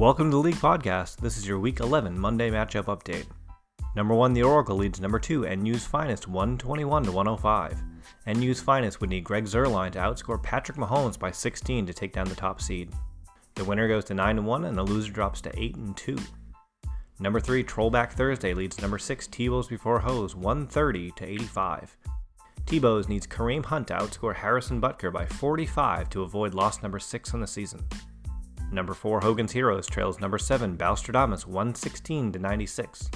Welcome to the League Podcast. This is your Week 11 Monday matchup update. Number 1, the Oracle leads number 2, NU's Finest 121 to 105. NU's Finest would need Greg Zuerlein to outscore Patrick Mahomes by 16 to take down the top seed. The winner goes to 9 1 and the loser drops to 8 2. Number 3, Trollback Thursday leads number 6, Tebow's Before Hose 130 to 85. Tebow's needs Kareem Hunt to outscore Harrison Butker by 45 to avoid loss number 6 on the season. Number 4, Hogan's Heroes trails number 7, Balstradamus 116 to 96.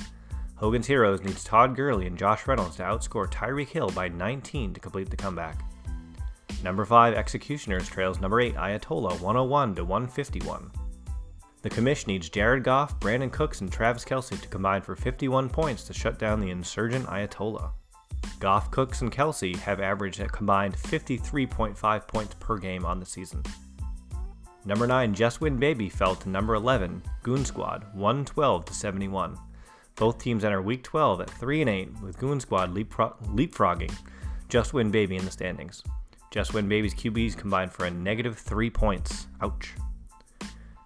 Hogan's Heroes needs Todd Gurley and Josh Reynolds to outscore Tyreek Hill by 19 to complete the comeback. Number 5, Executioners trails number 8, Ayatollah 101 to 151. The commish needs Jared Goff, Brandin Cooks, and Travis Kelce to combine for 51 points to shut down the insurgent Ayatollah. Goff, Cooks, and Kelce have averaged a combined 53.5 points per game on the season. Number 9, Just Win Baby fell to number 11, Goon Squad, 112 to 71. Both teams enter week 12 at 3 and 8 with Goon Squad leapfro- leapfrogging Just Win Baby in the standings. Just Win Baby's QBs combined for a negative 3 points. Ouch.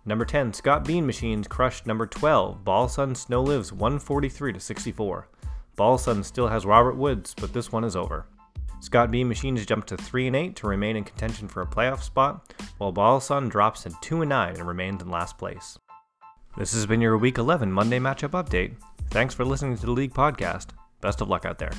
Number 10, Scott Bean Machines crushed number 12, Ball Sun Snow Lives 143 to 64. Ball Sun still has Robert Woods, but this one is over. Scott Bean Machines jumped to 3 and 8 to remain in contention for a playoff spot, while Ball Sun drops to 2 and 9 and remains in last place. This has been your Week 11 Monday matchup update. Thanks for listening to the League Podcast. Best of luck out there.